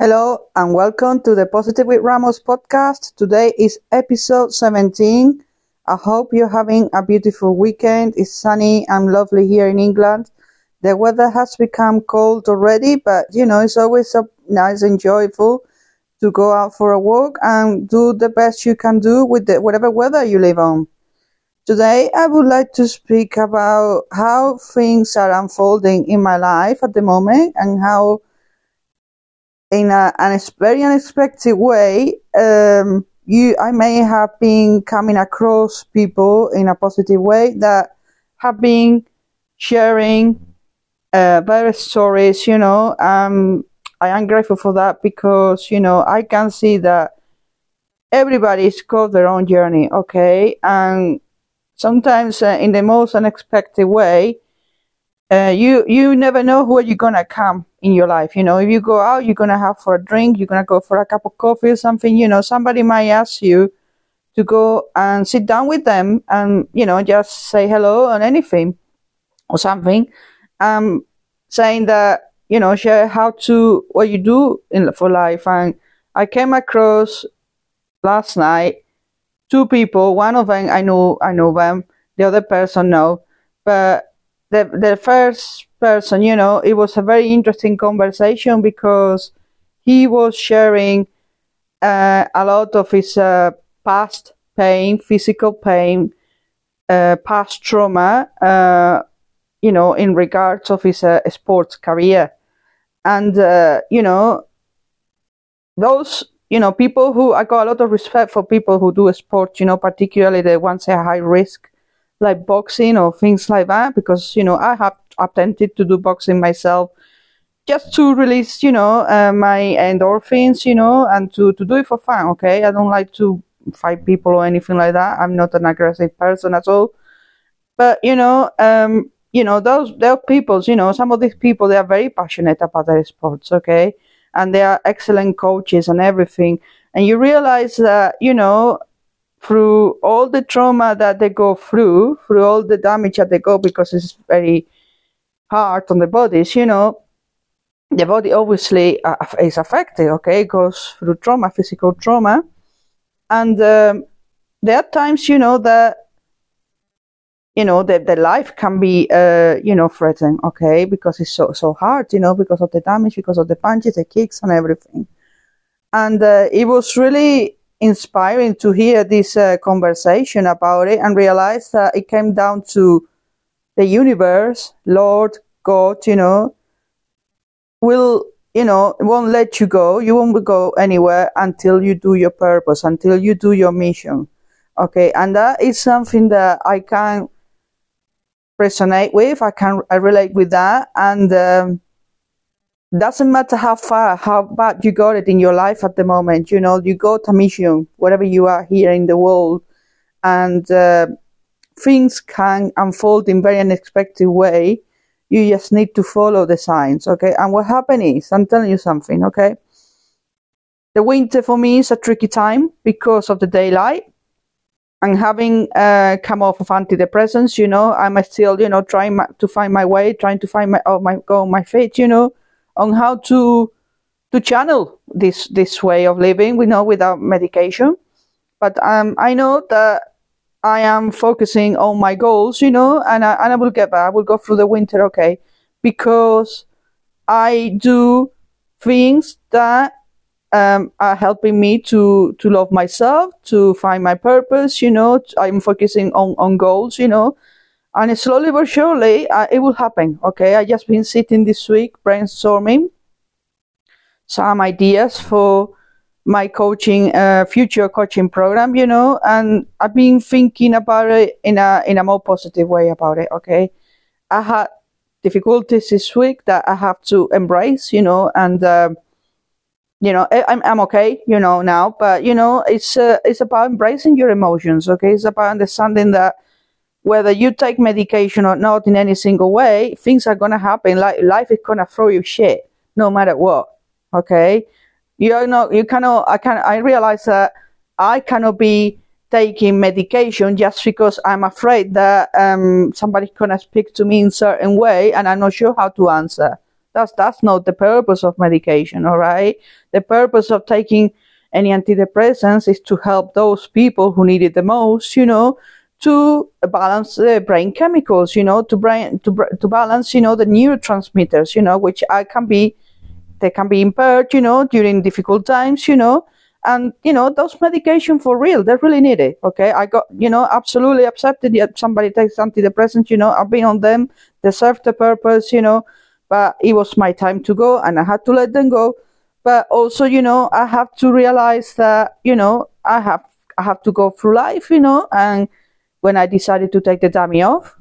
Hello and welcome to the Positive with Ramos podcast. Today is episode 17. I hope you're having a beautiful weekend. It's sunny and lovely here in England. The weather has become cold already, but you know, it's always so nice and joyful to go out for a walk and do the best you can do with the, whatever weather you live on. Today, I would like to speak about how things are unfolding in my life at the moment and how in a, an very unexpected way, um, you, I may have been coming across people in a positive way that have been sharing uh, various stories, you know. Um, I am grateful for that because, you know, I can see that everybody's got their own journey, okay? And sometimes uh, in the most unexpected way, uh, you you never know where you're gonna come in your life. You know, if you go out, you're gonna have for a drink, you're gonna go for a cup of coffee or something. You know, somebody might ask you to go and sit down with them and you know just say hello on anything or something, um, saying that you know share how to what you do in for life. And I came across last night two people. One of them I know I know them. The other person no, but the the first person, you know, it was a very interesting conversation because he was sharing uh, a lot of his uh, past pain, physical pain, uh, past trauma, uh, you know, in regards of his uh, sports career, and uh, you know, those you know people who I got a lot of respect for people who do sports, you know, particularly the ones at high risk like boxing or things like that because you know I have attempted to do boxing myself just to release you know uh, my endorphins you know and to to do it for fun okay? I don't like to fight people or anything like that. I'm not an aggressive person at all. But you know um you know those those people you know some of these people they are very passionate about their sports okay? And they are excellent coaches and everything. And you realize that you know through all the trauma that they go through, through all the damage that they go because it's very hard on the bodies, you know, the body obviously uh, is affected, okay, it goes through trauma, physical trauma. And um, there are times, you know, that, you know, the, the life can be, uh, you know, threatened, okay, because it's so, so hard, you know, because of the damage, because of the punches, the kicks and everything. And uh, it was really inspiring to hear this uh, conversation about it and realize that it came down to the universe, Lord, God, you know, will, you know, won't let you go. You won't go anywhere until you do your purpose, until you do your mission. Okay. And that is something that I can resonate with. I can I relate with that. And, um, doesn't matter how far, how bad you got it in your life at the moment. You know, you got a mission, wherever you are here in the world, and uh, things can unfold in very unexpected way. You just need to follow the signs, okay? And what happened is, I'm telling you something, okay? The winter for me is a tricky time because of the daylight. And having uh, come off of antidepressants, you know, I'm still, you know, trying to find my way, trying to find my, oh, my, go on my feet, you know on how to to channel this this way of living. We know without medication, but um, I know that I am focusing on my goals, you know, and I, and I will get back. I will go through the winter, okay, because I do things that um, are helping me to to love myself, to find my purpose. You know, I'm focusing on on goals. You know, and slowly but surely uh, it will happen okay? I just been sitting this week brainstorming some ideas for my coaching uh, future coaching program you know? And i've been thinking about it in a in a more positive way about it okay? I had difficulties this week that i have to embrace you know? And uh, you know I'm, I'm okay you know now. But you know it's uh, it's about embracing your emotions okay? It's about understanding that whether you take medication or not in any single way, things are gonna happen. Like life is gonna throw you shit, no matter what. Okay, you know you cannot. I can. I realize that I cannot be taking medication just because I'm afraid that um, somebody's gonna speak to me in certain way, and I'm not sure how to answer. That's that's not the purpose of medication, all right? The purpose of taking any antidepressants is to help those people who need it the most, you know, to balance the brain chemicals, you know, to brain to to balance, you know, the neurotransmitters, you know, which I can be they can be impaired, you know, during difficult times, you know, and you know those medication for real they're really needed okay i got you know absolutely accepted that somebody takes antidepressants you know i've been on them they serve the purpose you know but it was my time to go and i had to let them go but also you know i have to realize that you know i have i have to go through life you know and when i decided to take the dummy off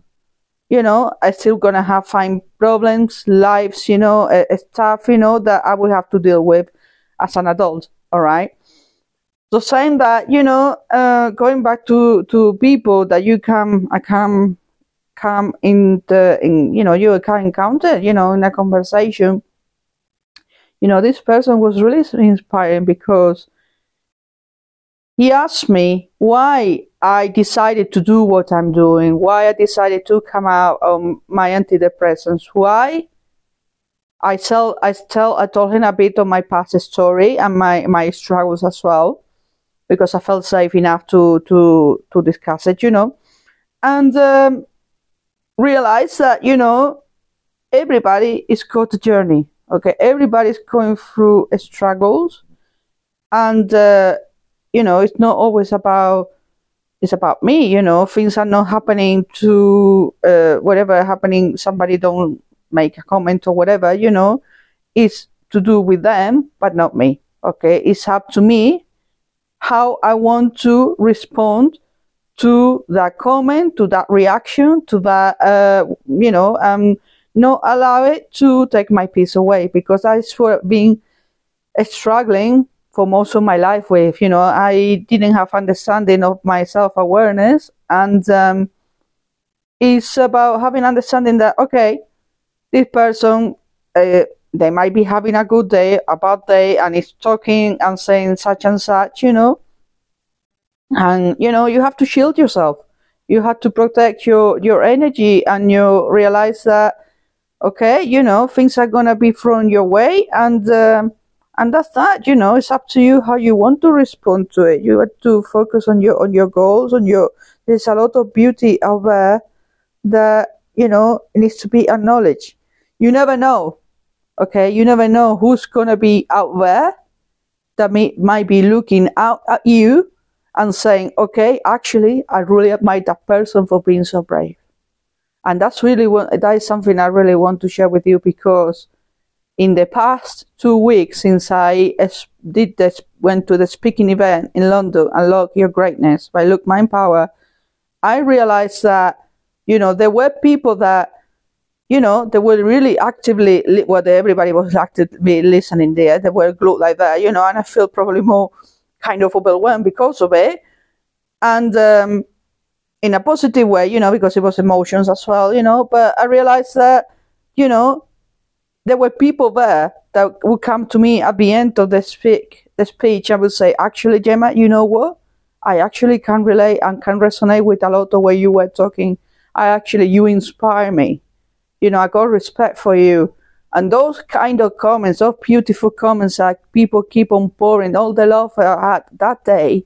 you know i still gonna have find problems lives you know uh, stuff you know that i will have to deal with as an adult all right? So saying that, you know, uh, going back to, to people that you come, I come, come in the, in, you know, you can encounter, you know, in a conversation, you know, this person was really inspiring because he asked me why I decided to do what I'm doing, why I decided to come out on my antidepressants, why I tell, I tell, I told him a bit of my past story and my, my struggles as well because I felt safe enough to to to discuss it, you know, and um, realize that you know everybody is got a journey. Okay, everybody's going through struggles, and uh, you know it's not always about it's about me. You know, things are not happening to uh, whatever happening. Somebody don't make a comment or whatever. You know, it's to do with them, but not me. Okay, it's up to me how I want to respond to that comment, to that reaction, to that, uh, you know, um, not allow it to take my peace away because I swear being struggling for most of my life with, you know, I didn't have understanding of my self awareness and, um, it's about having understanding that, okay, this person, uh, they might be having a good day, a bad day, and it's talking and saying such and such, you know. And, you know, you have to shield yourself. You have to protect your, your energy and you realize that, okay, you know, things are to be thrown your way and, um, and that's that, you know, it's up to you how you want to respond to it. You have to focus on your, on your goals, on your, there's a lot of beauty out there that, you know, needs to be acknowledged. You never know Okay, you never know who's gonna be out there that may, might be looking out at you and saying, okay, actually, I really admire that person for being so brave. And that's really what, that is something I really want to share with you because in the past two weeks since I did this, went to the speaking event in London, Unlock Your Greatness by Mind Power, I realized that, you know, there were people that you know, they were really actively, well, everybody was actively listening there. They were glued like that, you know, and I feel probably more kind of overwhelmed because of it. And um, in a positive way, you know, because it was emotions as well, you know, but I realized that, you know, there were people there that would come to me at the end of the speak the speech and would say, actually, Gemma, you know what? I actually can relate and can resonate with a lot of what you were talking. I actually, you inspire me you know, I got respect for you. And those kind of comments, those beautiful comments that people keep on pouring, all the love I had that day,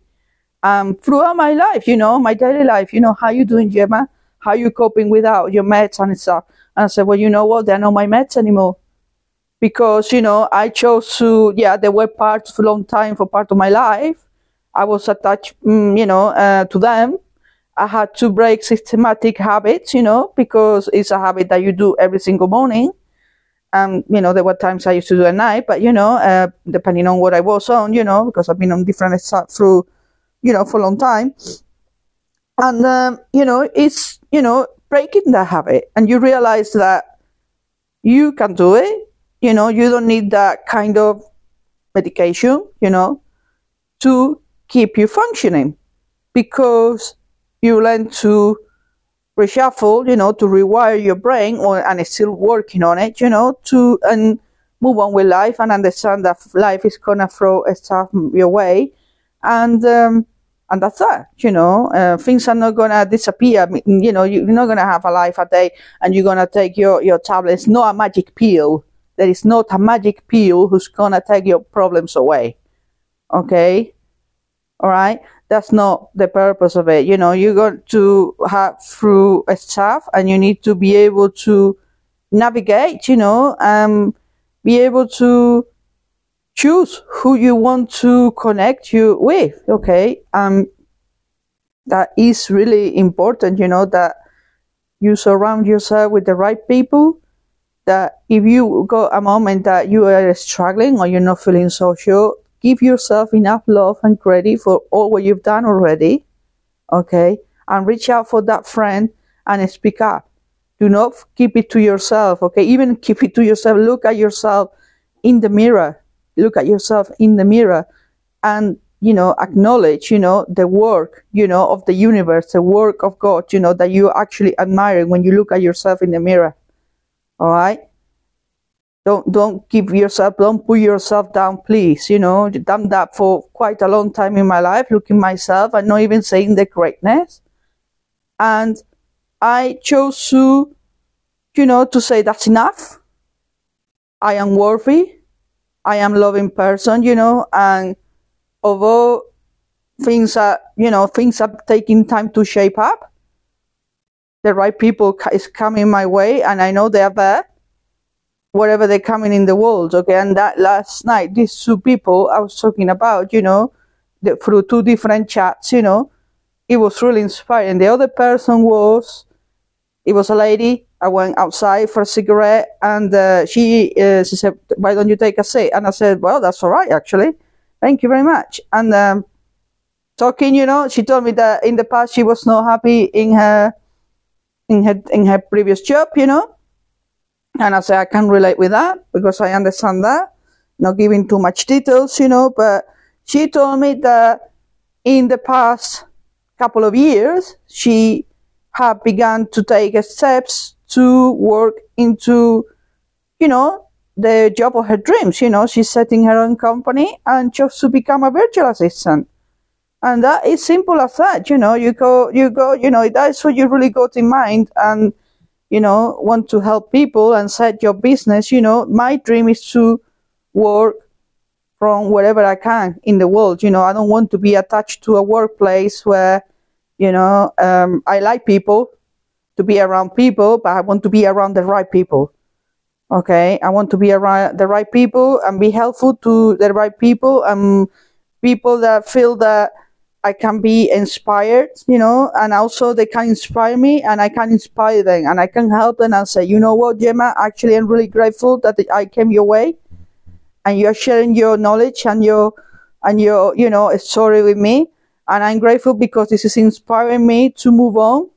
um, throughout my life, you know, my daily life, you know, how you doing, Gemma? How you coping without your meds and stuff? And I said, well, you know what? They're not my meds anymore. Because, you know, I chose to, yeah, they were part for a long time for part of my life. I was attached, mm, you know, uh, to them. I had to break systematic habits, you know, because it's a habit that you do every single morning. And, you know, there were times I used to do at night, but, you know, uh, depending on what I was on, you know, because I've been on different stuff through, you know, for a long time. And, um, you know, it's, you know, breaking that habit and you realize that you can do it. You know, you don't need that kind of medication, you know, to keep you functioning because you learn to reshuffle, you know, to rewire your brain or, and it's still working on it, you know, to, and move on with life and understand that life is gonna throw stuff your way. And, um, and that's that, you know, uh, things are not gonna disappear. You know, you're not gonna have a life a day and you're gonna take your, your tablets, not a magic pill. There is not a magic pill who's gonna take your problems away. Okay? Alright? That's not the purpose of it. You know, you're going to have through a stuff and you need to be able to navigate, you know, um, be able to choose who you want to connect you with. Okay. Um, that is really important, you know, that you surround yourself with the right people that if you got a moment that you are struggling or you're not feeling so sure, give yourself enough love and credit for all what you've done already. Okay. And reach out for that friend and speak up. Do not keep it to yourself. Okay. Even keep it to yourself. Look at yourself in the mirror. Look at yourself in the mirror and you know, acknowledge, you know, the work, you know, of the universe, the work of God, you know, that you actually admire when you look at yourself in the mirror. All right. Don't, don't give yourself, don't put yourself down, please. You know, I've done that for quite a long time in my life, looking myself and not even saying the greatness. And I chose to, you know, to say that's enough. I am worthy. I am loving person, you know, and although things are, you know, things are taking time to shape up, the right people is coming my way, and I know they are there. Whatever they're coming in the world, okay. And that last night, these two people I was talking about, you know, the, through two different chats, you know, it was really inspiring. The other person was, it was a lady. I went outside for a cigarette, and uh, she uh, she said, "Why don't you take a seat?" And I said, "Well, that's all right, actually." Thank you very much. And um, talking, you know, she told me that in the past she was not happy in her in her in her previous job, you know. And I said I can relate with that because I understand that. Not giving too much details, you know, but she told me that in the past couple of years she had begun to take steps to work into, you know, the job of her dreams. You know, she's setting her own company and just to become a virtual assistant. And that is simple as that. You know, you go, you go, you know, that's what you really got in mind and, you know, want to help people and set your business. You know, my dream is to work from wherever I can in the world. You know, I don't want to be attached to a workplace where, you know, um, I like people to be around people, but I want to be around the right people. Okay, I want to be around the right people and be helpful to the right people and people that feel that I can be inspired, you know, and also they can inspire me and I can inspire them and I can help them and say, you know what, Gemma, actually I'm really grateful that I came your way and you're sharing your knowledge and your and your you know story with me. And I'm grateful because this is inspiring me to move on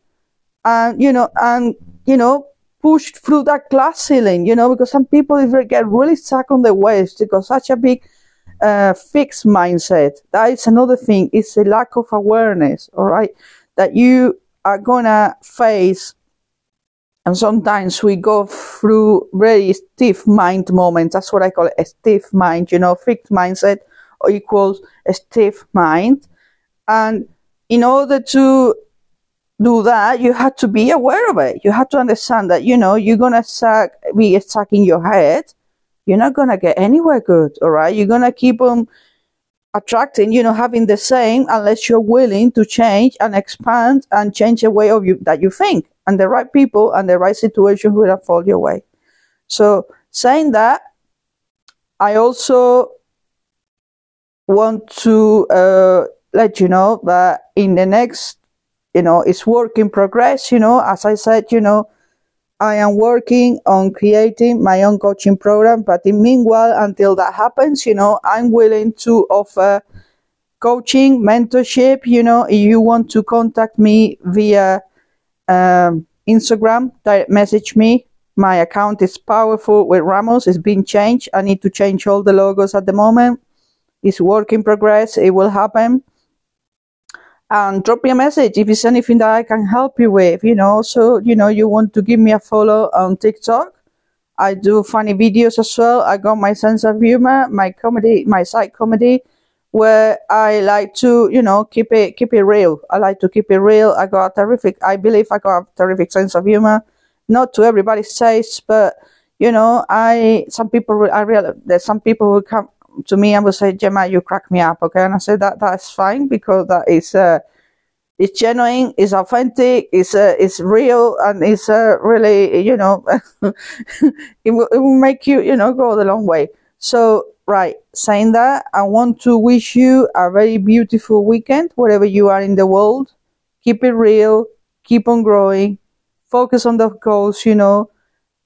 and you know and you know pushed through that glass ceiling, you know, because some people if they get really stuck on the waist because such a big fixed mindset. That is another thing. It's a lack of awareness, all right, that you are gonna face. And sometimes we go through very stiff mind moments. That's what I call it, a stiff mind, you know, fixed mindset equals a stiff mind. And in order to do that, you have to be aware of it. You have to understand that, you know, you're suck, be stuck in your head. You're not going to get anywhere good. All right. You're going to keep on attracting, you know, having the same unless you're willing to change and expand and change the way of you that you think and the right people and the right situation will fall your way. So saying that, I also want to uh, let you know that in the next you know, it's work in progress. You know, as I said, you know, I am working on creating my own coaching program. But in meanwhile, until that happens, you know, I'm willing to offer coaching, mentorship. You know, if you want to contact me via um, Instagram, direct message me. My account is powerful with Ramos. It's been changed. I need to change all the logos at the moment. It's work in progress. It will happen and drop me a message if it's anything that I can help you with, you know. So, you know, you want to give me a follow on TikTok. I do funny videos as well. I got my sense of humor, my comedy, my side comedy, where I like to, you know, keep it, keep it real. I like to keep it real. I got a terrific, I believe I got a terrific sense of humor. Not to everybody's taste, but, you know, I some people I real there's some people who come to me I would say, Gemma, you crack me up, okay? And I said that that's fine because that is uh, it's genuine, it's authentic, it's uh, it's real, and it's uh, really you know it will it will make you you know go the long way. So right, saying that, I want to wish you a very beautiful weekend wherever you are in the world. Keep it real, keep on growing, focus on the goals, you know,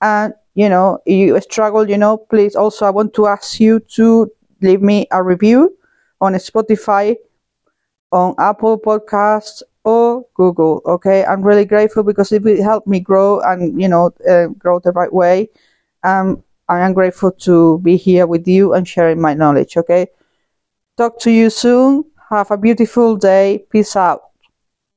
and you know you struggle, you know. Please, also I want to ask you to leave me a review on Spotify on Apple Podcasts or Google. Okay, I'm really grateful because it will help me grow and you know uh, grow the right way. Um, I am grateful to be here with you and sharing my knowledge. Okay, talk to you soon. Have a beautiful day. Peace out.